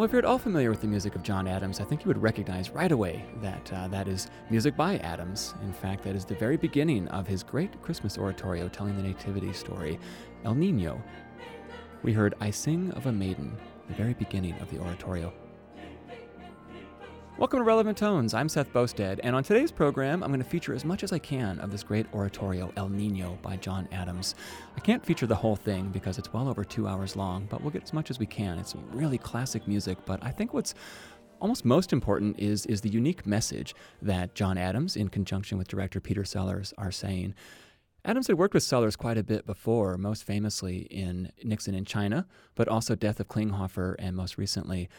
Well, if you're at all familiar with the music of John Adams, I think you would recognize right away that uh, that is music by Adams. In fact, that is the very beginning of his great Christmas oratorio telling the Nativity story, El Nino. We heard I Sing of a Maiden, the very beginning of the oratorio. Welcome to Relevant Tones. I'm Seth Boustead, and on today's program, I'm going to feature as much as I can of this great oratorio, El Nino, by John Adams. I can't feature the whole thing because it's well over two hours long, but we'll get as much as we can. It's really classic music, but I think what's almost most important is, is the unique message that John Adams, in conjunction with director Peter Sellars, are saying. Adams had worked with Sellars quite a bit before, most famously in Nixon in China, but also Death of Klinghoffer, and most recently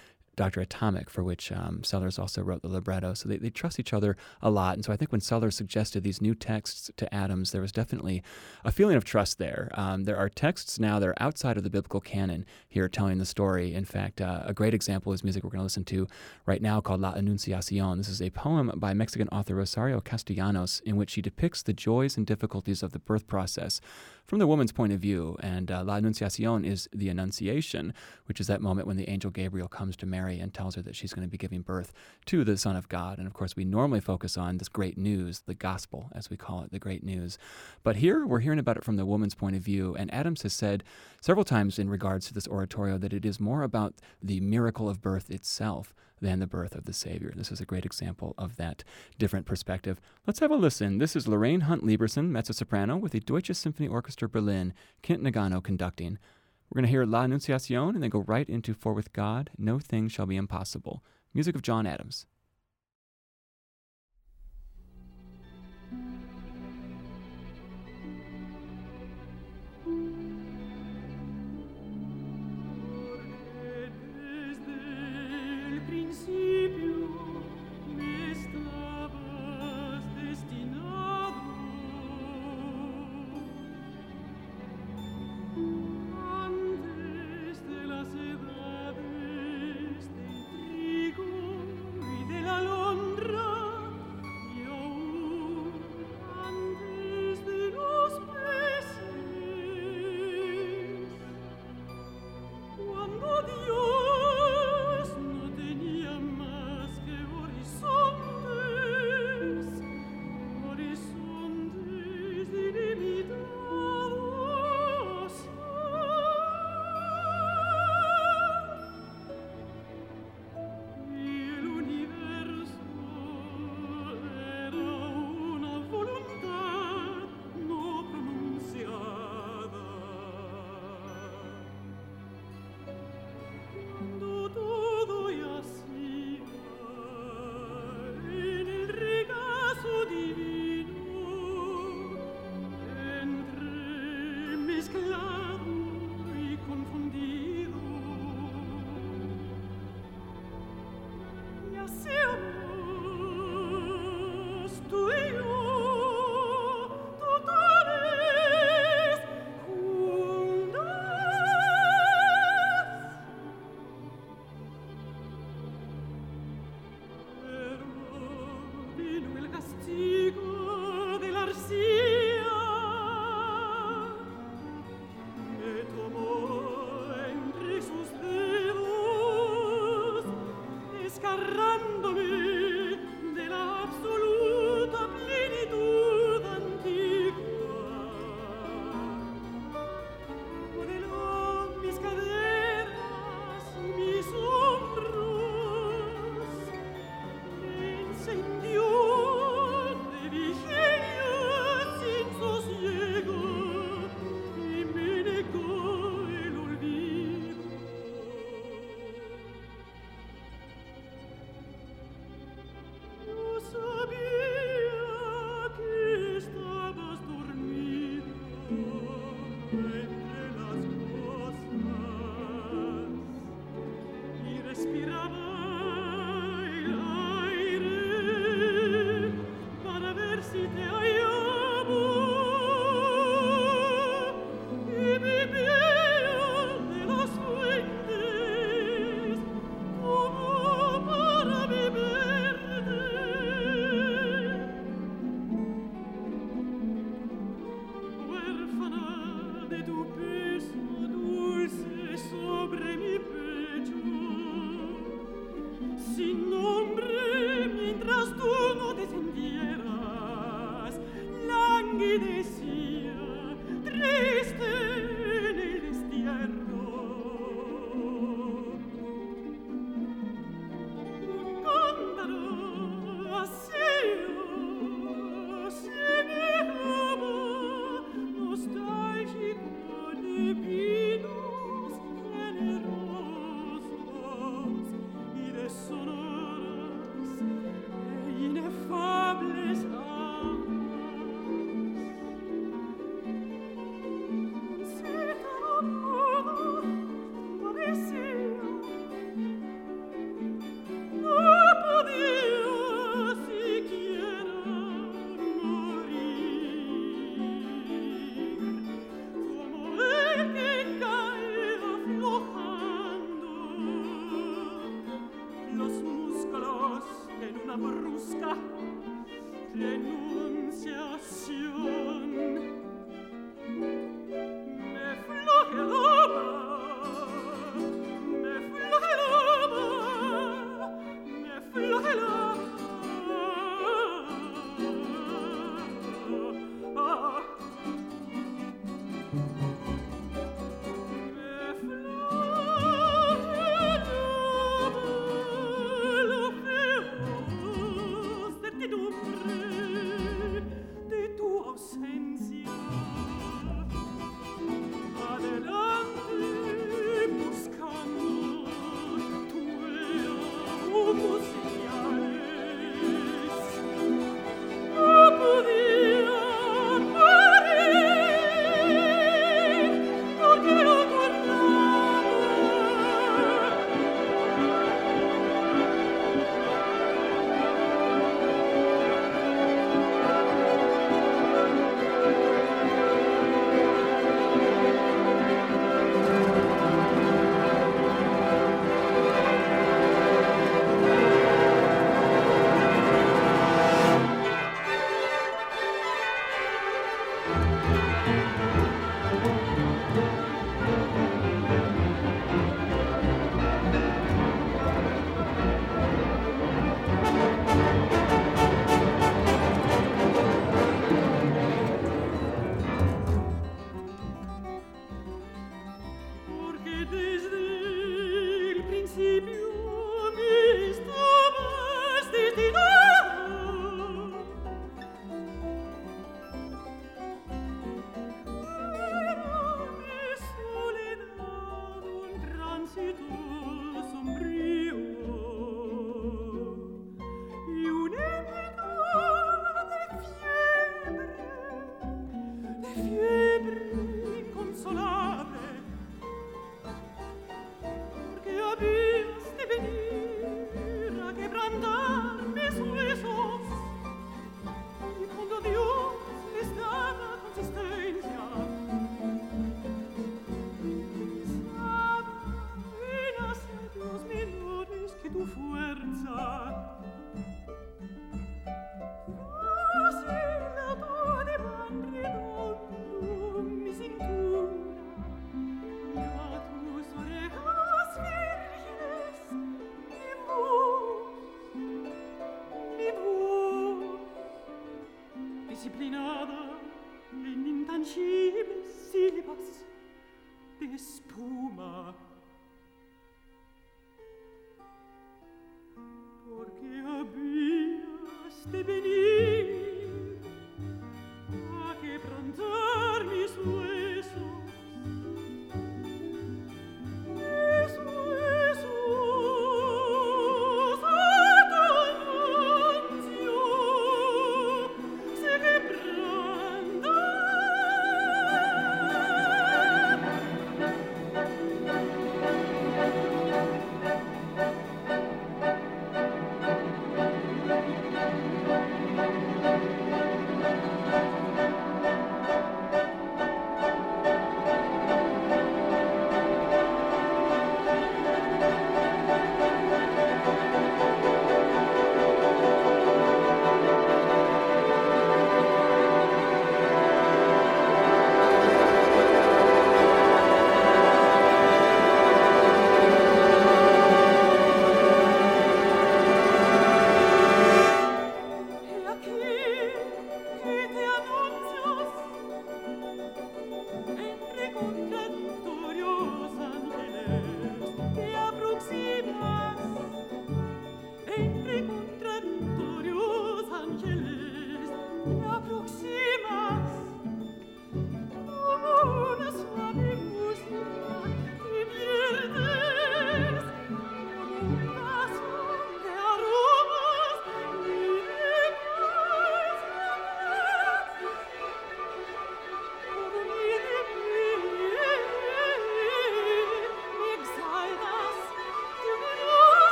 Dr. Atomic, for which um, Sellars also wrote the libretto. So they, they trust each other a lot. And so I think when Sellars suggested these new texts to Adams, there was definitely a feeling of trust there. Um, there are texts now that are outside of the biblical canon here telling the story. In fact, uh, a great example is music we're going to listen to right now called La Anunciacion. This is a poem by Mexican author Rosario Castellanos in which she depicts the joys and difficulties of the birth process from the woman's point of view. And uh, La Annunciacion is the Annunciation, which is that moment when the angel Gabriel comes to Mary and tells her that she's going to be giving birth to the Son of God. And of course, we normally focus on this great news, the gospel, as we call it, the great news. But here we're hearing about it from the woman's point of view. And Adams has said several times in regards to this oratorio that it is more about the miracle of birth itself than the birth of the Savior. This is a great example of that different perspective. Let's have a listen. This is Lorraine Hunt Lieberson, mezzo soprano, with the Deutsche Symphony Orchestra Berlin, Kent Nagano conducting. We're going to hear La Annunciacion and then go right into For with God, No Thing Shall Be Impossible. Music of John Adams.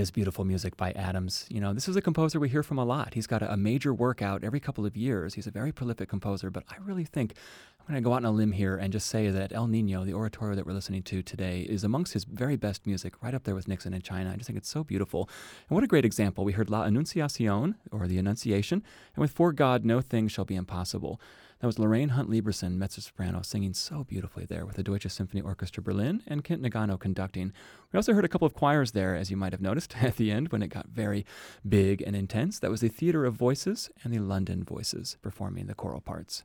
Is beautiful music by Adams. You know, this is a composer we hear from a lot. He's got a, a major work out every couple of years. He's a very prolific composer, but I really think I'm going to go out on a limb here and just say that El Nino, the oratorio that we're listening to today, is amongst his very best music, right up there with Nixon in China. I just think it's so beautiful. And what a great example. We heard La Annunciacion, or the Annunciation, and with For God, no thing shall be impossible. That was Lorraine Hunt Lieberson, mezzo soprano, singing so beautifully there with the Deutsche Symphony Orchestra Berlin and Kent Nagano conducting. We also heard a couple of choirs there, as you might have noticed at the end when it got very big and intense. That was the Theatre of Voices and the London Voices performing the choral parts.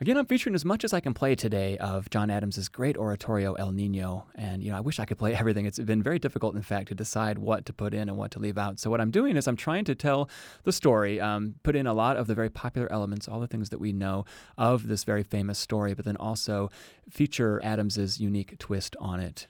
Again, I'm featuring as much as I can play today of John Adams's great oratorio El Nino, and you know I wish I could play everything. It's been very difficult, in fact, to decide what to put in and what to leave out. So what I'm doing is I'm trying to tell the story, um, put in a lot of the very popular elements, all the things that we know of this very famous story, but then also feature Adams's unique twist on it.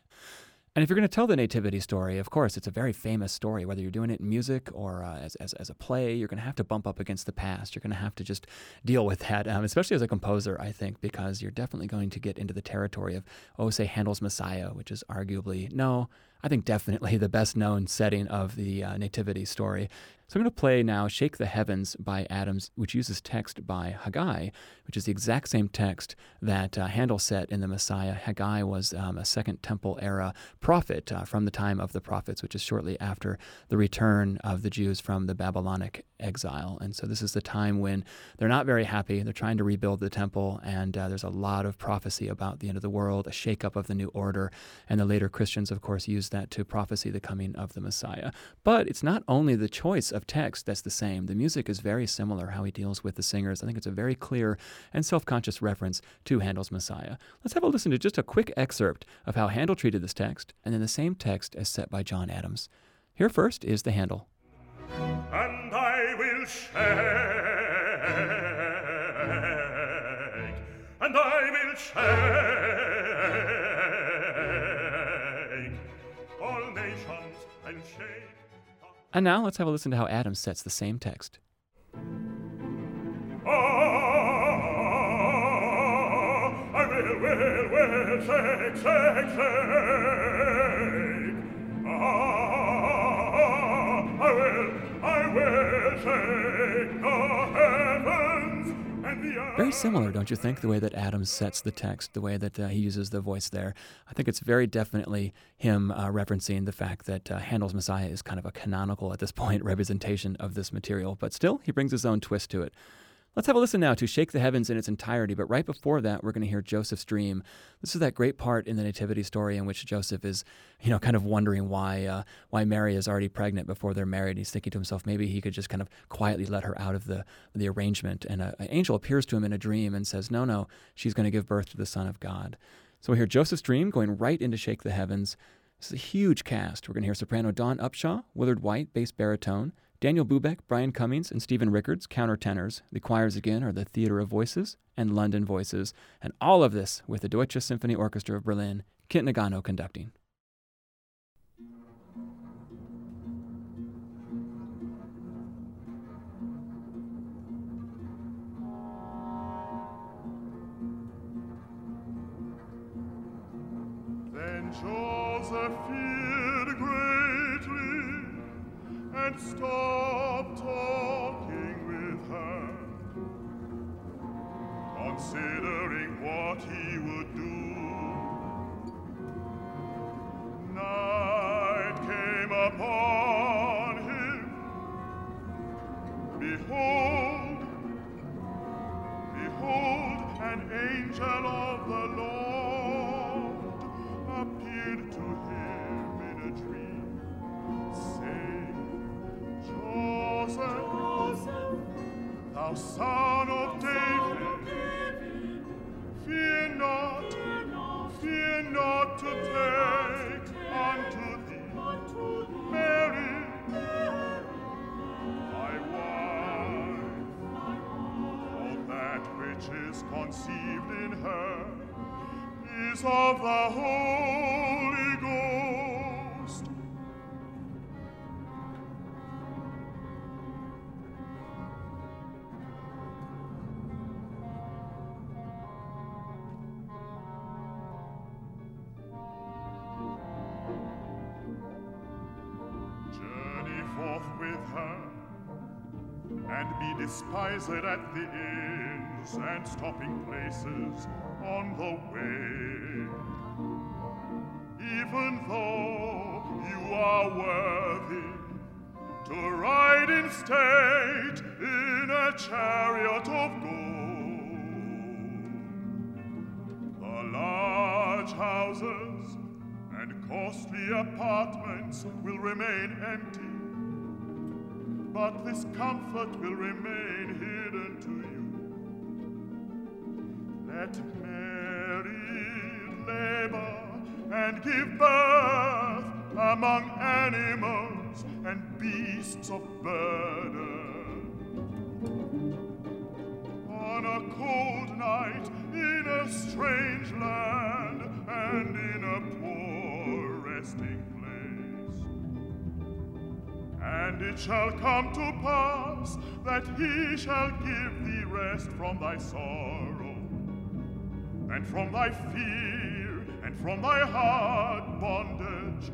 And if you're going to tell the nativity story, of course, it's a very famous story. Whether you're doing it in music or uh, as, as, as, a play, you're going to have to bump up against the past. You're going to have to just deal with that, um, especially as a composer, I think, because you're definitely going to get into the territory of, oh, say, Handel's Messiah, which is arguably, no, I think definitely the best known setting of the uh, Nativity story. So I'm going to play now Shake the Heavens by Adams, which uses text by Haggai, which is the exact same text that uh, Handel set in the Messiah. Haggai was um, a Second Temple era prophet uh, from the time of the prophets, which is shortly after the return of the Jews from the Babylonic exile. And so this is the time when they're not very happy. They're trying to rebuild the temple, and uh, there's a lot of prophecy about the end of the world, a shakeup of the new order. And the later Christians, of course, use that to prophesy the coming of the Messiah. But it's not only the choice of text that's the same. The music is very similar, how he deals with the singers. I think it's a very clear and self conscious reference to Handel's Messiah. Let's have a listen to just a quick excerpt of how Handel treated this text, and then the same text as set by John Adams. Here first is the Handel. And I will shake, and I will shake And now let's have a listen to how Adam sets the same text. Ah, I will, will, will shake, shake, shake. Ah, I will, I will shake the earth. Very similar, don't you think, the way that Adams sets the text, the way that uh, he uses the voice there. I think it's very definitely him uh, referencing the fact that uh, Handel's Messiah is kind of a canonical, at this point, representation of this material, but still, he brings his own twist to it. Let's have a listen now to Shake the Heavens in its entirety, but right before that, we're going to hear Joseph's dream. This is that great part in the Nativity story in which Joseph is, you know, kind of wondering why uh, why Mary is already pregnant before they're married. He's thinking to himself, maybe he could just kind of quietly let her out of the the arrangement. And an angel appears to him in a dream and says, no, no, she's going to give birth to the Son of God. So we hear Joseph's dream going right into Shake the Heavens. This is a huge cast. We're going to hear soprano Dawn Upshaw, Willard White, bass baritone, Daniel Bubeck, Brian Cummings, and Steven Rickards, countertenors. The choirs again are the Theatre of Voices and London Voices, and all of this with the Deutsche Symphony Orchestra of Berlin, Kent Nagano conducting. Then Joseph and stopped talking with her, considering what he would do. Night came upon him. Behold, behold, an angel of the David, fear not, fear not to take unto thee Mary, thy wife, that which is conceived in her is of the Holy despised at the inns and stopping places on the way. Even though you are worthy to ride in state in a chariot of gold, the large houses and costly apartments will remain empty but this comfort will remain hidden to you. Let Mary labor and give birth among animals and beasts of burden. On a cold night in a strange land and it shall come to pass that he shall give thee rest from thy sorrow, and from thy fear, and from thy hard bondage,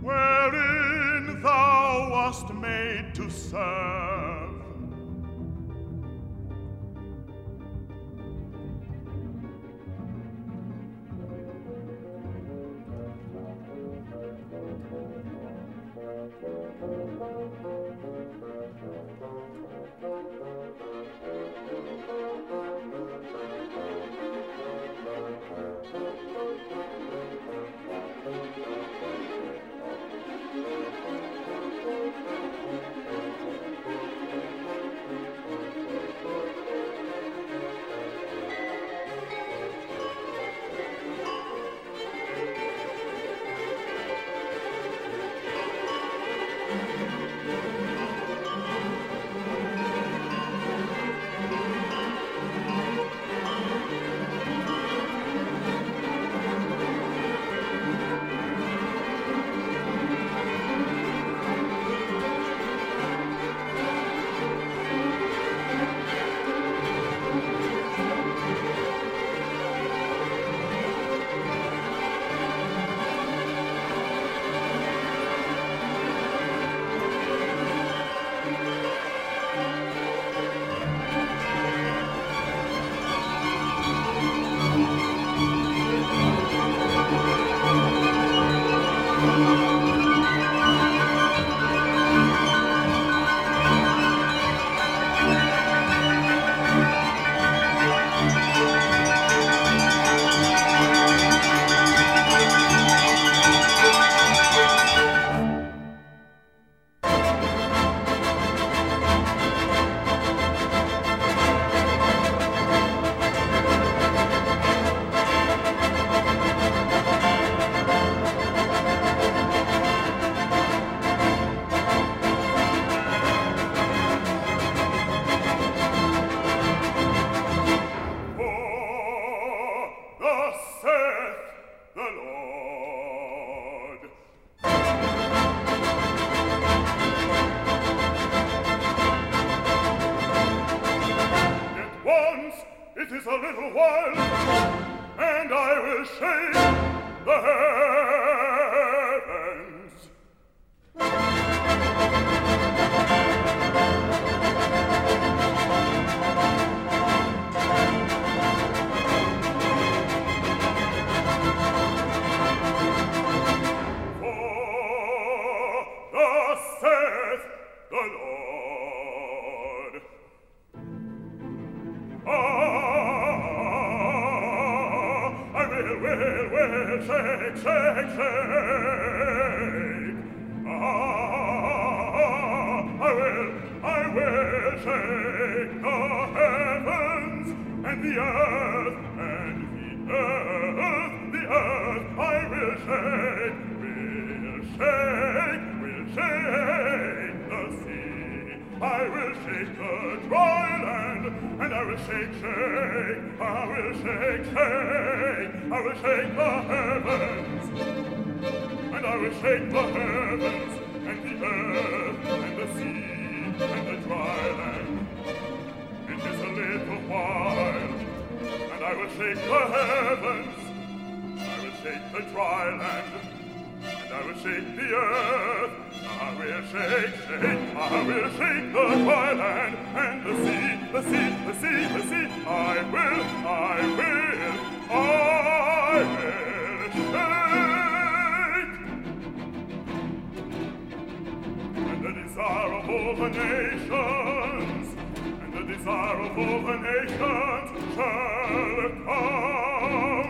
wherein thou wast made to serve. will heavens and the earth, and the earth, I will shake, will shake, will shake the sea. I the dry and I will shake, shake, I will shake, shake, and I will shake the heavens, and the earth, and the sea. and the dry land. It is a little while, and I will shake the heavens. I will shake the dry land, and I will shake the earth. I will shake, shake, I will shake the dry land and the sea, the sea, the sea, the sea. I will, I will, I will shake. desire of all the nations, and the desire of all the nations shall come.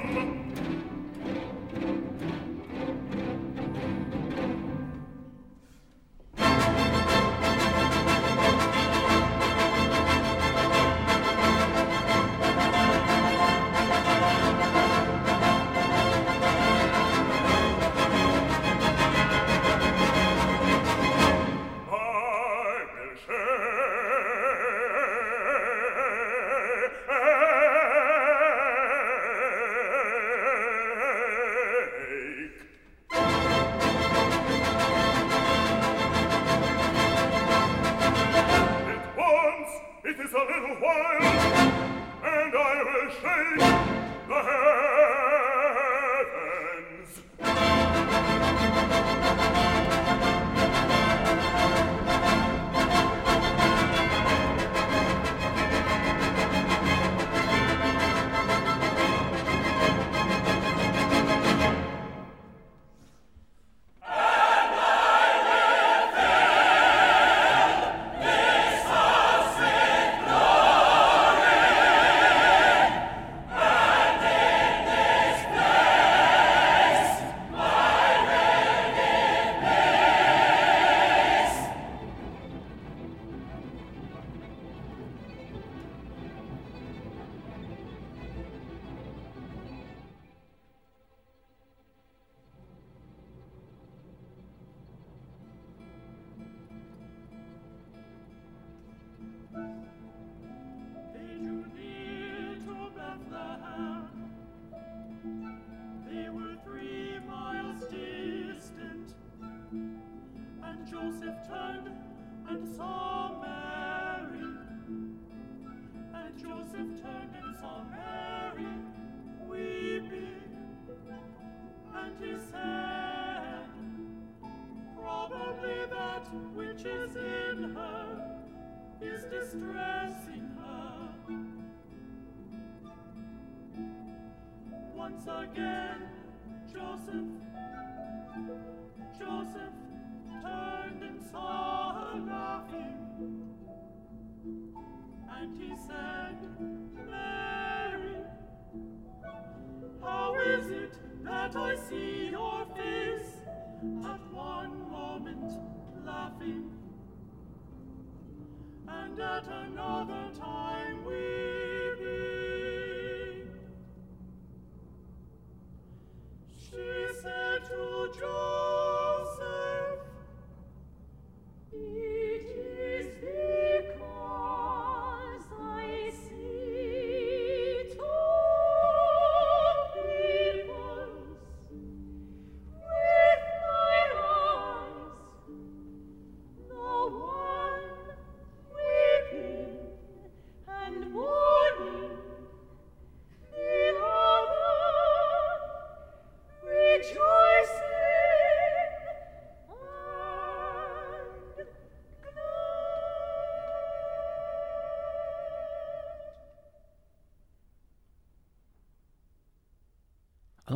I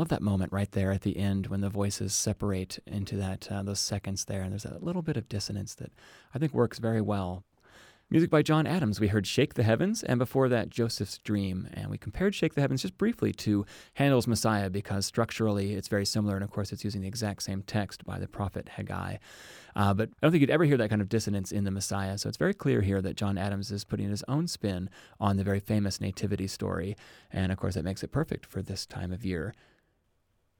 love that moment right there at the end when the voices separate into that uh, those seconds there, and there's a little bit of dissonance that I think works very well. Music by John Adams. We heard Shake the Heavens, and before that, Joseph's Dream. And we compared Shake the Heavens just briefly to Handel's Messiah because structurally it's very similar, and of course it's using the exact same text by the prophet Haggai. Uh, but I don't think you'd ever hear that kind of dissonance in the Messiah. So it's very clear here that John Adams is putting his own spin on the very famous Nativity story. And of course, that makes it perfect for this time of year.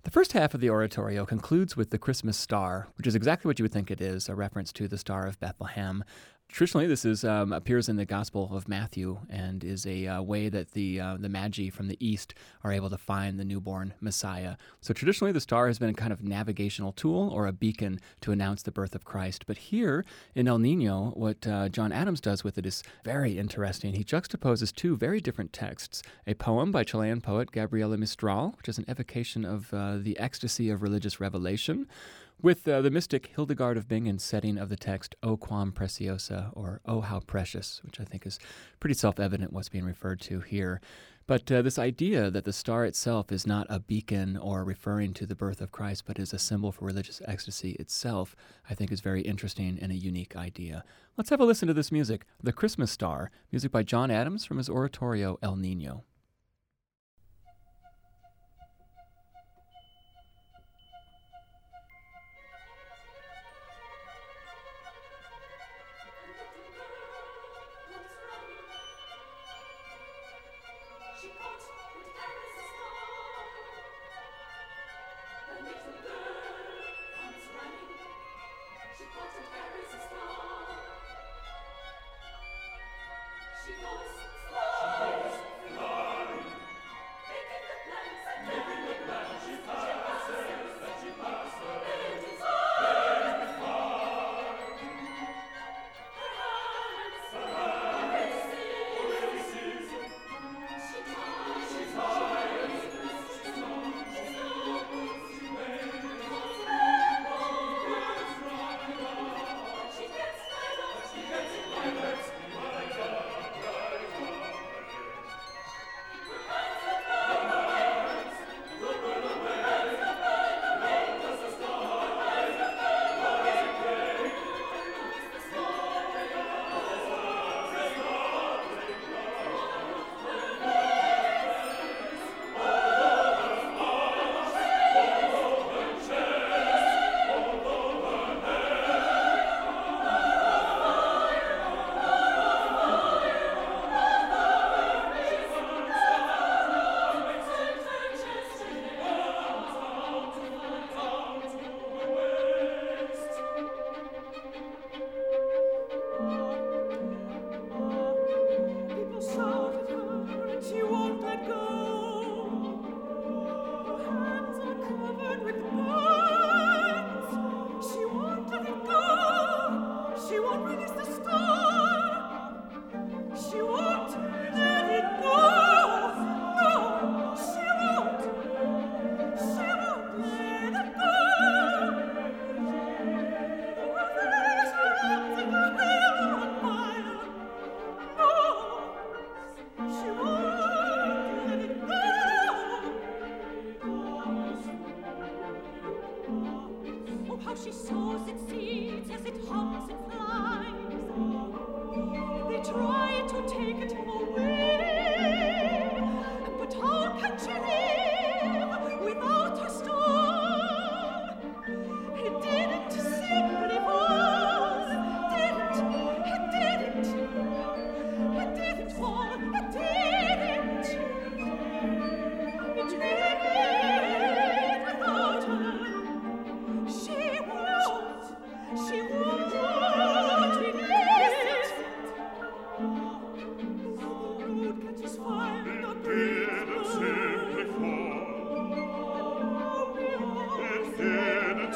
The first half of the oratorio concludes with the Christmas star, which is exactly what you would think it is a reference to the Star of Bethlehem. Traditionally, this is um, appears in the Gospel of Matthew and is a uh, way that the uh, the Magi from the east are able to find the newborn Messiah. So traditionally, the star has been a kind of navigational tool or a beacon to announce the birth of Christ. But here in El Nino, what uh, John Adams does with it is very interesting. He juxtaposes two very different texts: a poem by Chilean poet Gabriela Mistral, which is an evocation of uh, the ecstasy of religious revelation with uh, the mystic Hildegard of Bingen setting of the text O quam preciosa, or Oh how precious, which I think is pretty self evident what's being referred to here. But uh, this idea that the star itself is not a beacon or referring to the birth of Christ, but is a symbol for religious ecstasy itself, I think is very interesting and a unique idea. Let's have a listen to this music The Christmas Star, music by John Adams from his oratorio El Nino.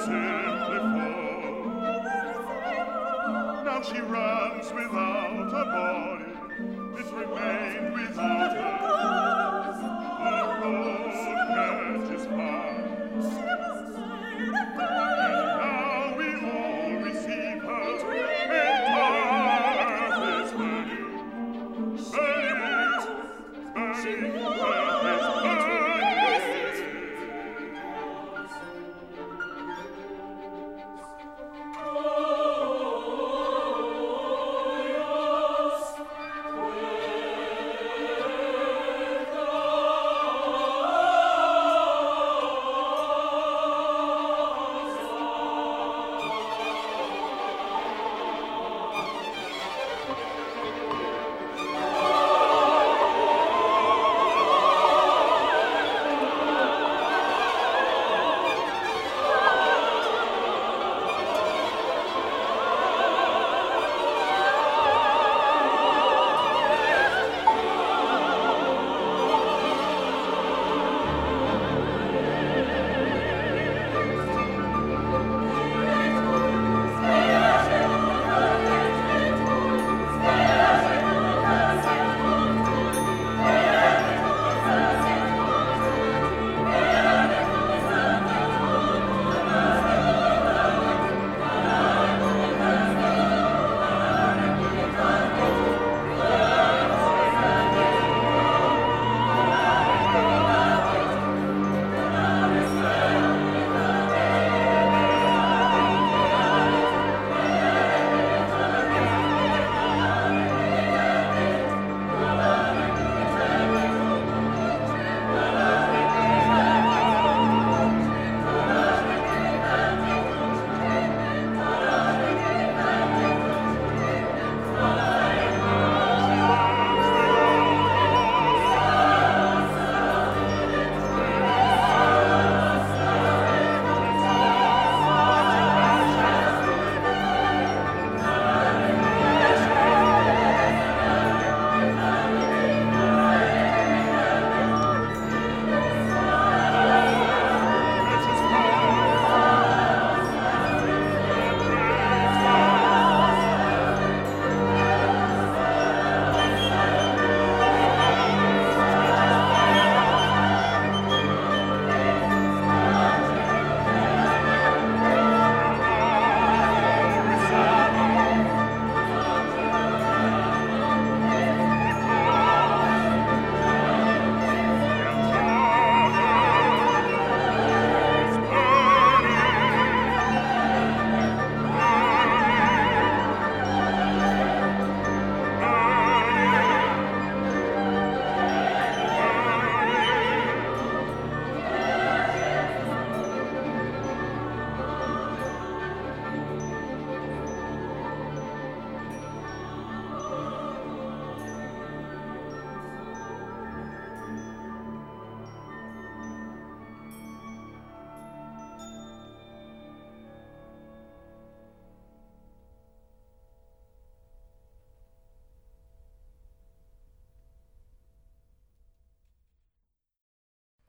sempre fall. Now she runs without a body, it remained without her.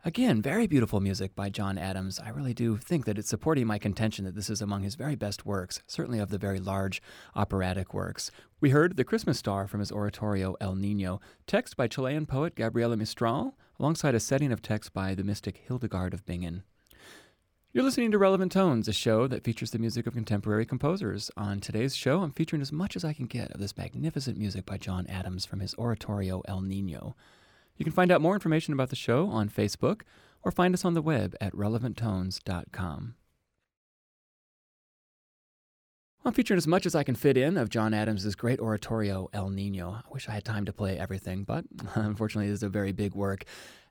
Again, very beautiful music by John Adams. I really do think that it's supporting my contention that this is among his very best works, certainly of the very large operatic works. We heard The Christmas Star from his oratorio El Nino, text by Chilean poet Gabriela Mistral, alongside a setting of text by the mystic Hildegard of Bingen. You're listening to Relevant Tones, a show that features the music of contemporary composers. On today's show, I'm featuring as much as I can get of this magnificent music by John Adams from his oratorio El Nino. You can find out more information about the show on Facebook or find us on the web at relevanttones.com. I'm featuring as much as I can fit in of John Adams' great oratorio, El Nino. I wish I had time to play everything, but unfortunately, it's a very big work.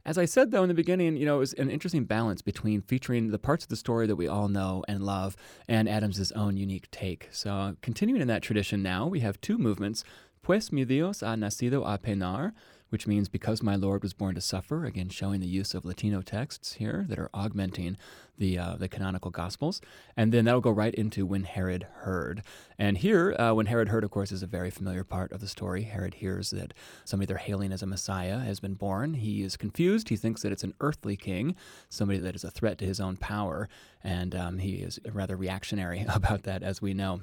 As I said, though, in the beginning, you know, it was an interesting balance between featuring the parts of the story that we all know and love and Adams' own unique take. So, continuing in that tradition now, we have two movements Pues mi Dios ha nacido a penar, which means because my Lord was born to suffer, again showing the use of Latino texts here that are augmenting the uh, the canonical Gospels, and then that'll go right into when Herod heard. And here, uh, when Herod heard, of course, is a very familiar part of the story. Herod hears that somebody they're hailing as a Messiah has been born. He is confused. He thinks that it's an earthly king, somebody that is a threat to his own power, and um, he is rather reactionary about that, as we know.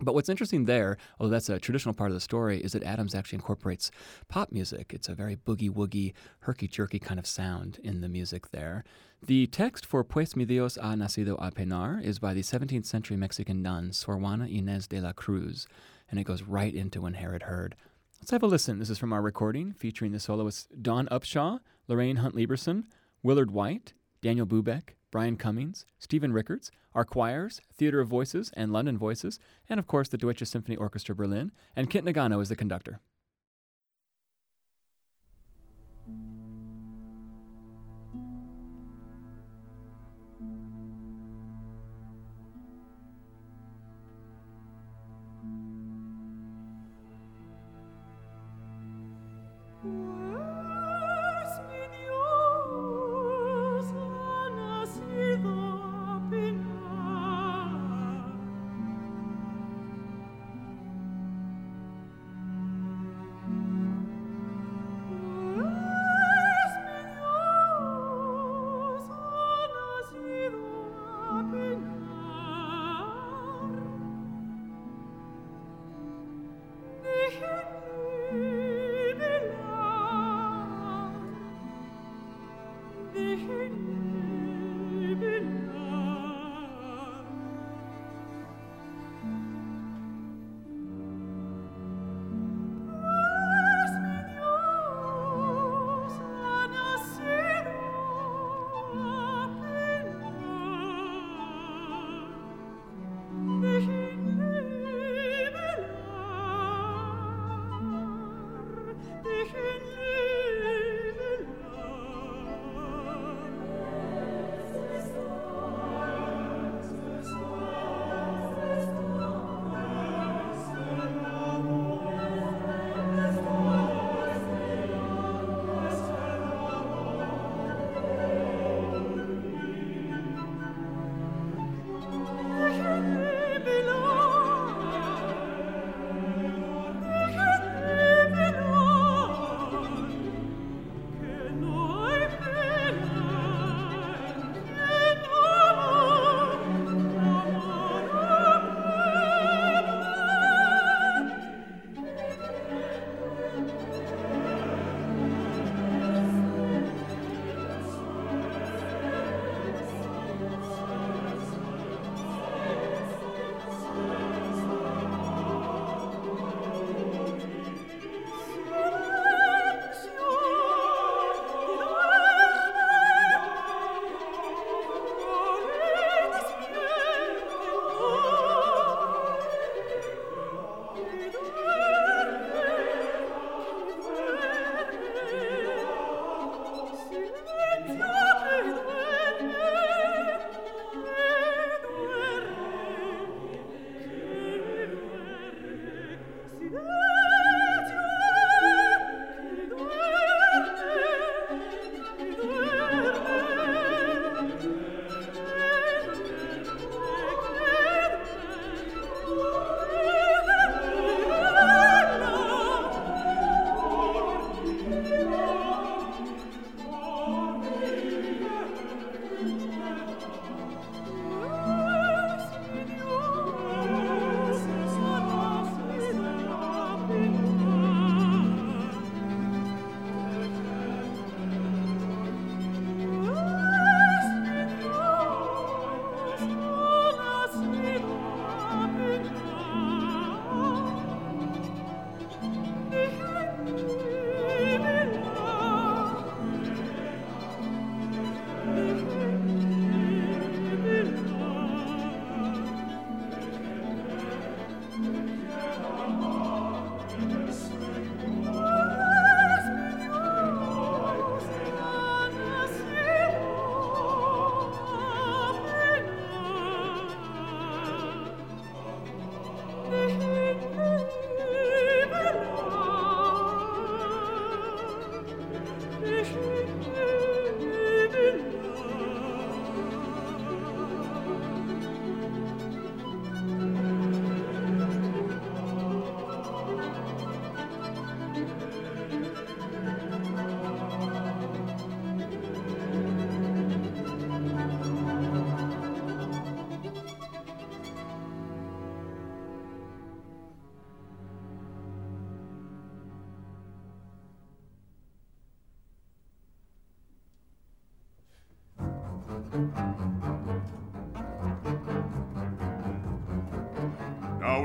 But what's interesting there, although that's a traditional part of the story, is that Adams actually incorporates pop music. It's a very boogie woogie, herky jerky kind of sound in the music there. The text for Pues mi Dios ha nacido a penar is by the 17th century Mexican nun Sor Juana Inez de la Cruz, and it goes right into when Herod heard. Let's have a listen. This is from our recording featuring the soloists Dawn Upshaw, Lorraine Hunt Lieberson, Willard White, Daniel Bubeck, Brian Cummings, Steven Rickards, our choirs, Theatre of Voices and London Voices, and of course the Deutsche Symphony Orchestra Berlin, and Kent Nagano is the conductor.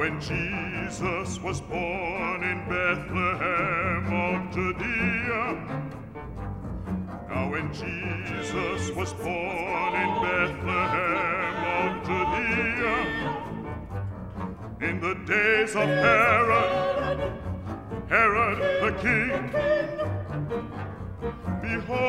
When Jesus was born in Bethlehem of Judea, now when Jesus was born in Bethlehem of Judea, in the days of Herod, Herod the king, behold,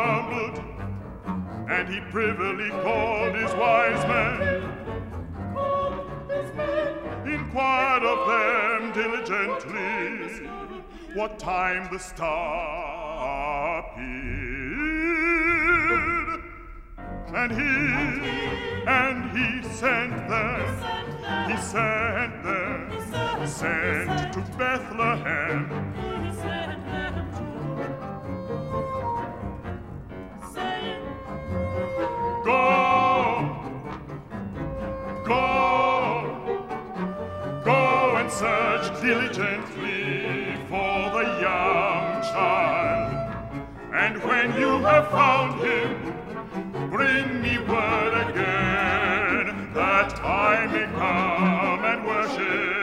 he privily called his wise men, inquired of them diligently what time the star appeared. And he, and he sent them, he sent them, sent to Bethlehem, diligently for the young child. And when you have found him, bring me word again that I may come and worship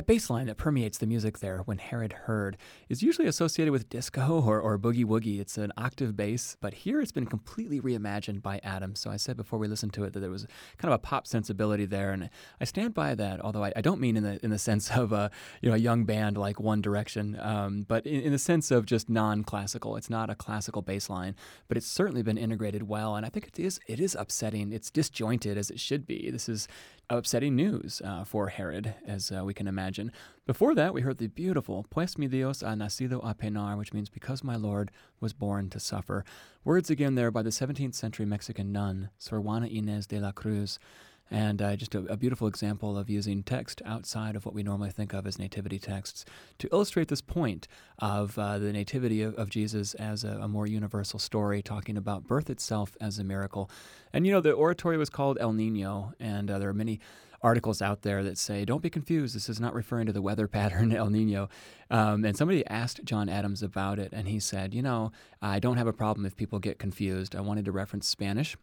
That bass line that permeates the music there when Herod heard is usually associated with disco or, or boogie woogie. It's an octave bass, but here it's been completely reimagined by Adam. So I said before we listened to it that there was kind of a pop sensibility there, and I stand by that. Although I, I don't mean in the in the sense of a you know a young band like One Direction, um, but in, in the sense of just non-classical. It's not a classical bass line, but it's certainly been integrated well, and I think it is it is upsetting. It's disjointed as it should be. This is upsetting news uh, for Herod, as uh, we can imagine. Before that, we heard the beautiful Pues mi Dios ha nacido a penar, which means because my Lord was born to suffer. Words again there by the 17th century Mexican nun, Sor Juana Inez de la Cruz and uh, just a, a, beautiful example of using text outside of what we normally think of as nativity texts to illustrate this point of uh, the nativity of, of Jesus as a, a, more universal story, talking about birth itself as a miracle. And you know, the oratory was called El Nino, and uh, there are many articles out there that say, don't be confused, this is not referring to the weather pattern El Nino. Um, and somebody asked John Adams about it, and he said, you know, I don't have a problem if people get confused. I wanted to reference Spanish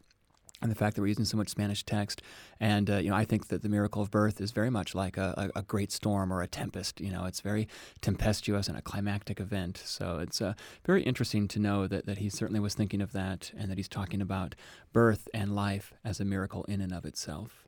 and the fact that we're using so much Spanish text. And, uh, you know, I think that the miracle of birth is very much like a, a, great storm or a tempest. You know, it's very tempestuous and a climactic event. So it's uh, very interesting to know that, that he certainly was thinking of that and that he's talking about birth and life as a miracle in and of itself.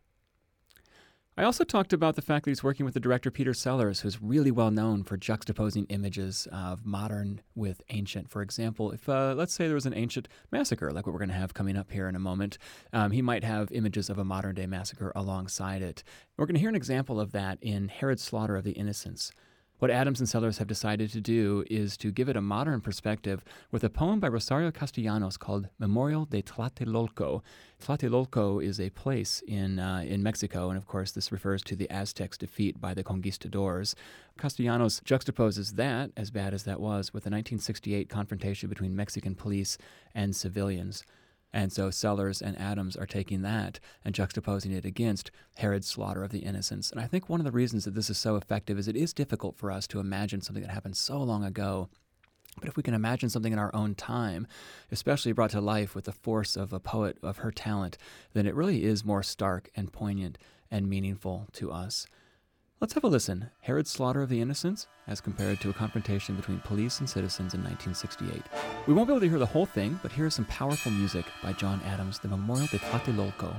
I also talked about the fact that he's working with the director Peter Sellars, who's really well known for juxtaposing images of modern with ancient. For example, if uh, let's say there was an ancient massacre, like what we're going to have coming up here in a moment, um, he might have images of a modern day massacre alongside it. We're going to hear an example of that in Herod's slaughter of the innocents. What Adams and Sellars have decided to do is to give it a modern perspective with a poem by Rosario Castellanos called Memorial de Tlatelolco. Tlatelolco is a place in, uh, in Mexico, and of course, this refers to the Aztecs' defeat by the conquistadors. Castellanos juxtaposes that, as bad as that was, with the 1968 confrontation between Mexican police and civilians. And so Sellars and Adams are taking that and juxtaposing it against Herod's slaughter of the innocents. And I think one of the reasons that this is so effective is it is difficult for us to imagine something that happened so long ago. But if we can imagine something in our own time, especially brought to life with the force of a poet of her talent, then it really is more stark and poignant and meaningful to us. Let's have a listen. Herod's slaughter of the innocents as compared to a confrontation between police and citizens in 1968. We won't be able to hear the whole thing, but here is some powerful music by John Adams, the Memorial de Tlatelolco.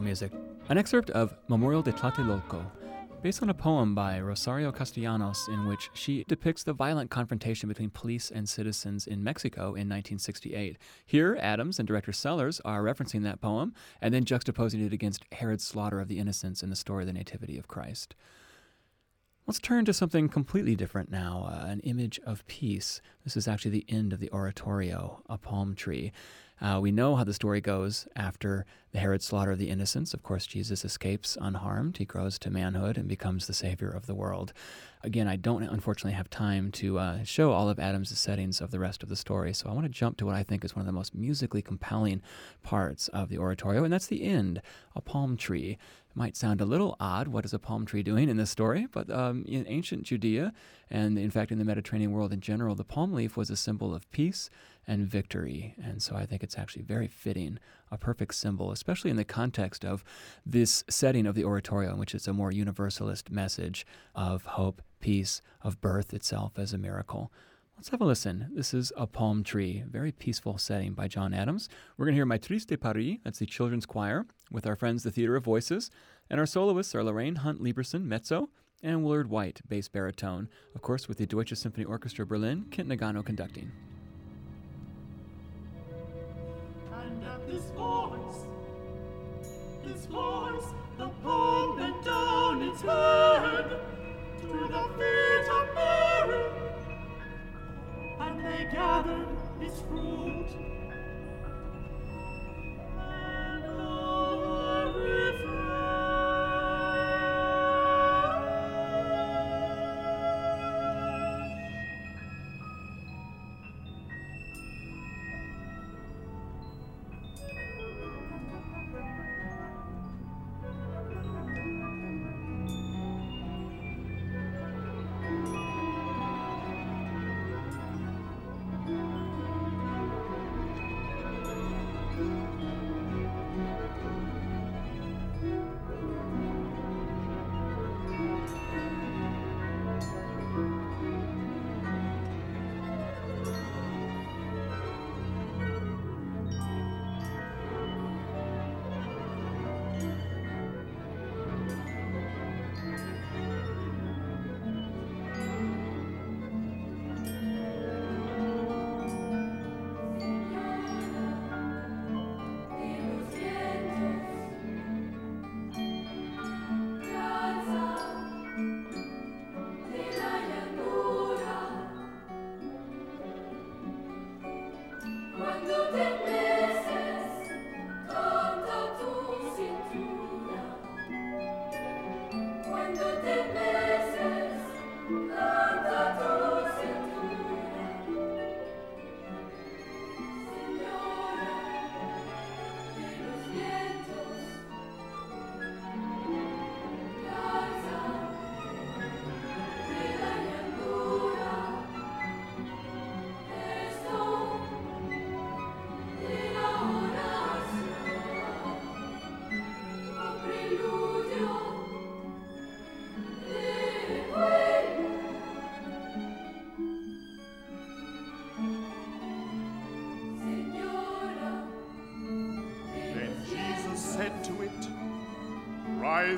Music. An excerpt of Memorial de Tlatelolco, based on a poem by Rosario Castellanos in which she depicts the violent confrontation between police and citizens in Mexico in 1968. Here, Adams and director Sellars are referencing that poem and then juxtaposing it against Herod's slaughter of the innocents in the story of the Nativity of Christ. Let's turn to something completely different now uh, an image of peace. This is actually the end of the oratorio, a palm tree. Uh, we know how the story goes after the Herod slaughter of the innocents. Of course, Jesus escapes unharmed. He grows to manhood and becomes the Savior of the world. Again, I don't unfortunately have time to uh, show all of Adams' settings of the rest of the story, so I want to jump to what I think is one of the most musically compelling parts of the oratorio, and that's the end a palm tree. It might sound a little odd. What is a palm tree doing in this story? But um, in ancient Judea, and in fact in the Mediterranean world in general, the palm leaf was a symbol of peace and victory. And so I think it's actually very fitting, a perfect symbol, especially in the context of this setting of the oratorio, in which it's a more universalist message of hope, peace, of birth itself as a miracle. Let's have a listen. This is A Palm Tree, very peaceful setting by John Adams. We're going to hear Maîtrise de Paris, that's the children's choir, with our friends the Theater of Voices, and our soloists are Lorraine Hunt Lieberson, mezzo, and Willard White, bass baritone, of course with the Deutsche Symphony Orchestra Berlin, Kent Nagano conducting. this voice, this voice, the bent down its head to the feet of Mary, and they gathered its fruit.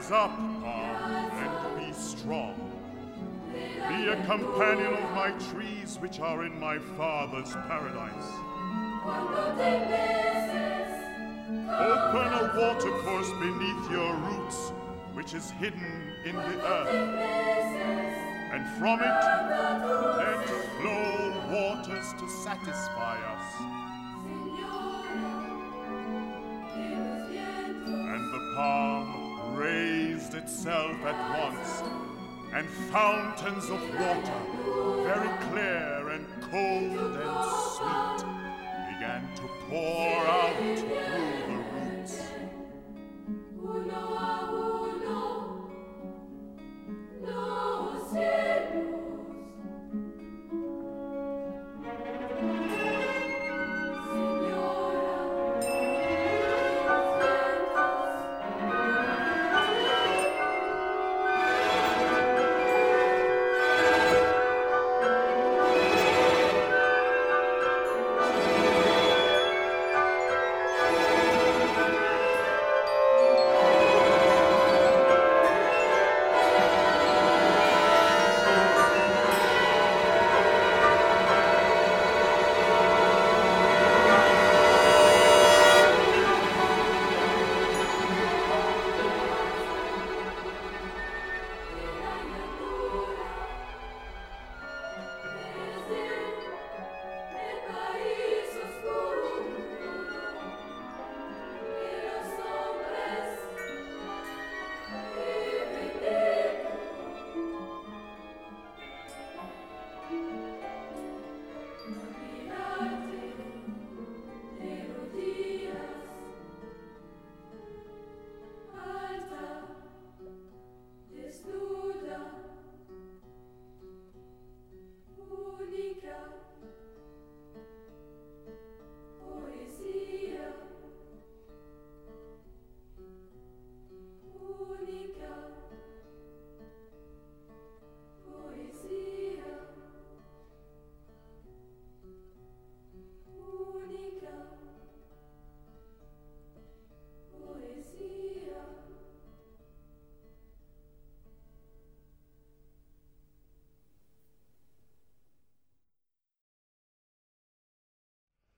Rise up, palm, and be strong. Be a companion of my trees which are in my father's paradise. Open a watercourse beneath your roots, which is hidden in the earth. And from it, let flow waters to satisfy us. And the raised itself at once, and fountains of water, very clear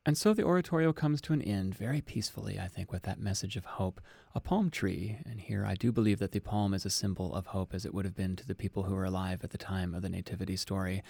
And so the oratorio comes to an end very peacefully, I think, with that message of hope. A palm tree, and here I do believe that the palm is a symbol of hope as it would have been to the people who were alive at the time of the Nativity story.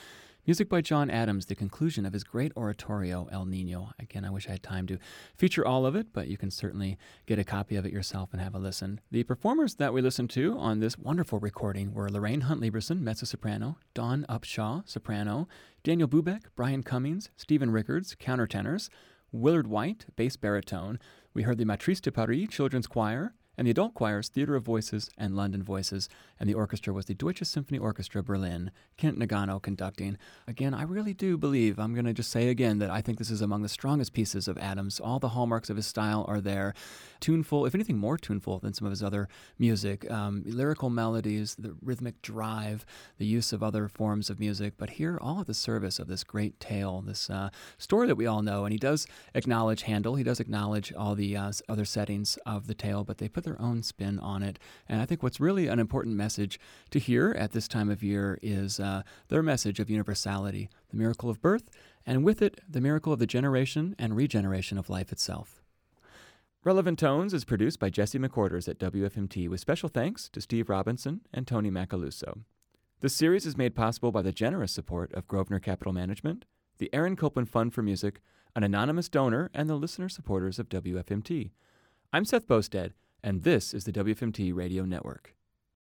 Music by John Adams, the conclusion of his great oratorio, El Nino. Again, I wish I had time to feature all of it, but you can certainly get a copy of it yourself and have a listen. The performers that we listened to on this wonderful recording were Lorraine Hunt Lieberson, mezzo soprano, Dawn Upshaw, soprano, Daniel Bubeck, Brian Cummings, Steven Rickards, countertenors, Willard White, bass baritone. We heard the Maîtrise de Paris Children's Choir, and the adult choirs Theater of Voices and London Voices, and the orchestra was the Deutsche Symphony Orchestra Berlin, Kent Nagano conducting. Again, I really do believe, I'm going to just say again, that I think this is among the strongest pieces of Adams. All the hallmarks of his style are there. Tuneful, if anything more tuneful than some of his other music. Um, lyrical melodies, the rhythmic drive, the use of other forms of music, but here all at the service of this great tale, this uh, story that we all know. And he does acknowledge Handel, he does acknowledge all the uh, other settings of the tale, but they put their own spin on it. And I think what's really an important message to hear at this time of year is uh, their message of universality, the miracle of birth, and with it, the miracle of the generation and regeneration of life itself. Relevant Tones is produced by Jesse McQuarters at WFMT with special thanks to Steve Robinson and Tony Macaluso. This series is made possible by the generous support of Grosvenor Capital Management, the Aaron Copland Fund for Music, an anonymous donor, and the listener supporters of WFMT. I'm Seth Boustead, and this is the WFMT Radio Network.